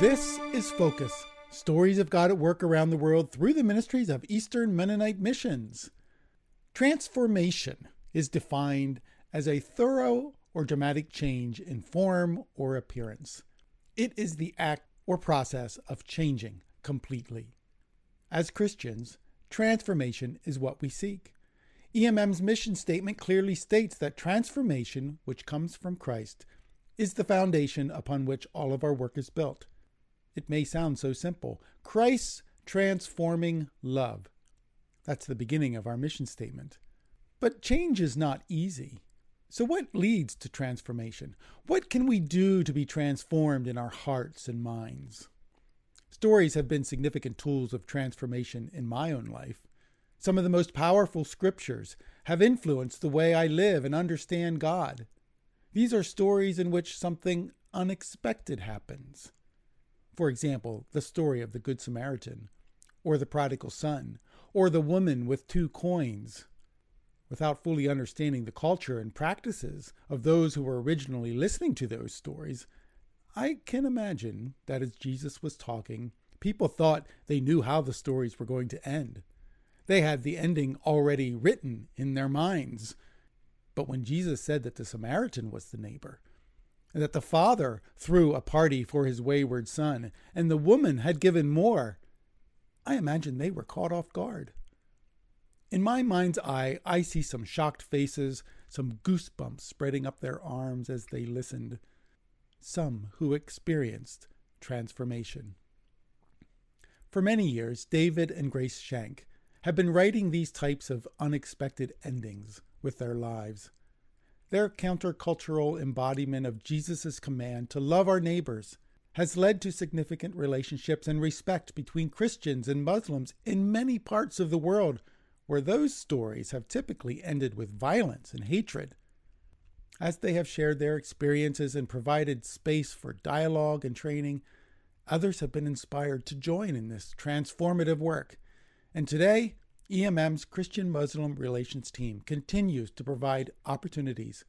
This is Focus Stories of God at Work Around the World through the ministries of Eastern Mennonite Missions. Transformation is defined as a thorough or dramatic change in form or appearance. It is the act or process of changing completely. As Christians, transformation is what we seek. EMM's mission statement clearly states that transformation, which comes from Christ, is the foundation upon which all of our work is built. It may sound so simple. Christ's transforming love. That's the beginning of our mission statement. But change is not easy. So, what leads to transformation? What can we do to be transformed in our hearts and minds? Stories have been significant tools of transformation in my own life. Some of the most powerful scriptures have influenced the way I live and understand God. These are stories in which something unexpected happens. For example, the story of the Good Samaritan, or the prodigal son, or the woman with two coins. Without fully understanding the culture and practices of those who were originally listening to those stories, I can imagine that as Jesus was talking, people thought they knew how the stories were going to end. They had the ending already written in their minds. But when Jesus said that the Samaritan was the neighbor, that the father threw a party for his wayward son, and the woman had given more, I imagine they were caught off guard. In my mind's eye, I see some shocked faces, some goosebumps spreading up their arms as they listened, some who experienced transformation. For many years, David and Grace Shenk have been writing these types of unexpected endings with their lives. Their countercultural embodiment of Jesus' command to love our neighbors has led to significant relationships and respect between Christians and Muslims in many parts of the world where those stories have typically ended with violence and hatred. As they have shared their experiences and provided space for dialogue and training, others have been inspired to join in this transformative work and today, EMM's Christian Muslim relations team continues to provide opportunities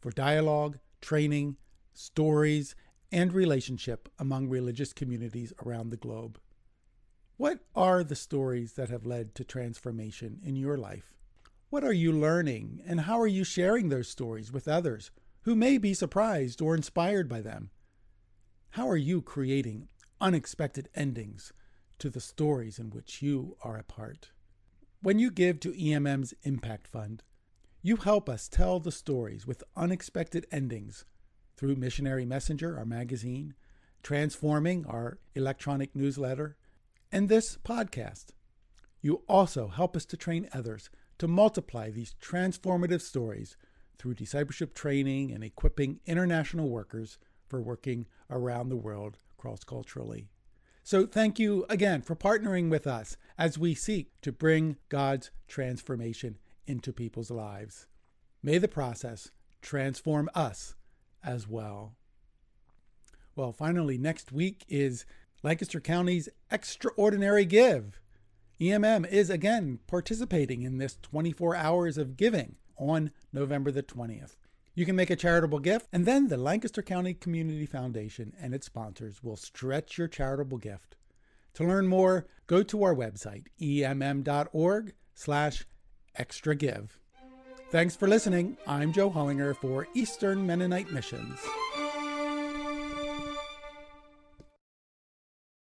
for dialogue, training, stories, and relationship among religious communities around the globe. What are the stories that have led to transformation in your life? What are you learning, and how are you sharing those stories with others who may be surprised or inspired by them? How are you creating unexpected endings to the stories in which you are a part. When you give to EMM's Impact Fund, you help us tell the stories with unexpected endings through Missionary Messenger, our magazine, Transforming, our electronic newsletter, and this podcast. You also help us to train others to multiply these transformative stories through discipleship training and equipping international workers for working around the world cross culturally. So thank you again for partnering with us as we seek to bring God's transformation into people's lives. May the process transform us as well. Well, finally, next week is Lancaster County's Extraordinary Give. EMM is again participating in this 24 hours of giving on November the 20th. You can make a charitable gift, and then the Lancaster County Community Foundation and its sponsors will stretch your charitable gift. To learn more, go to our website, emm.org slash extra give. Thanks for listening. I'm Joe Hollinger for Eastern Mennonite Missions.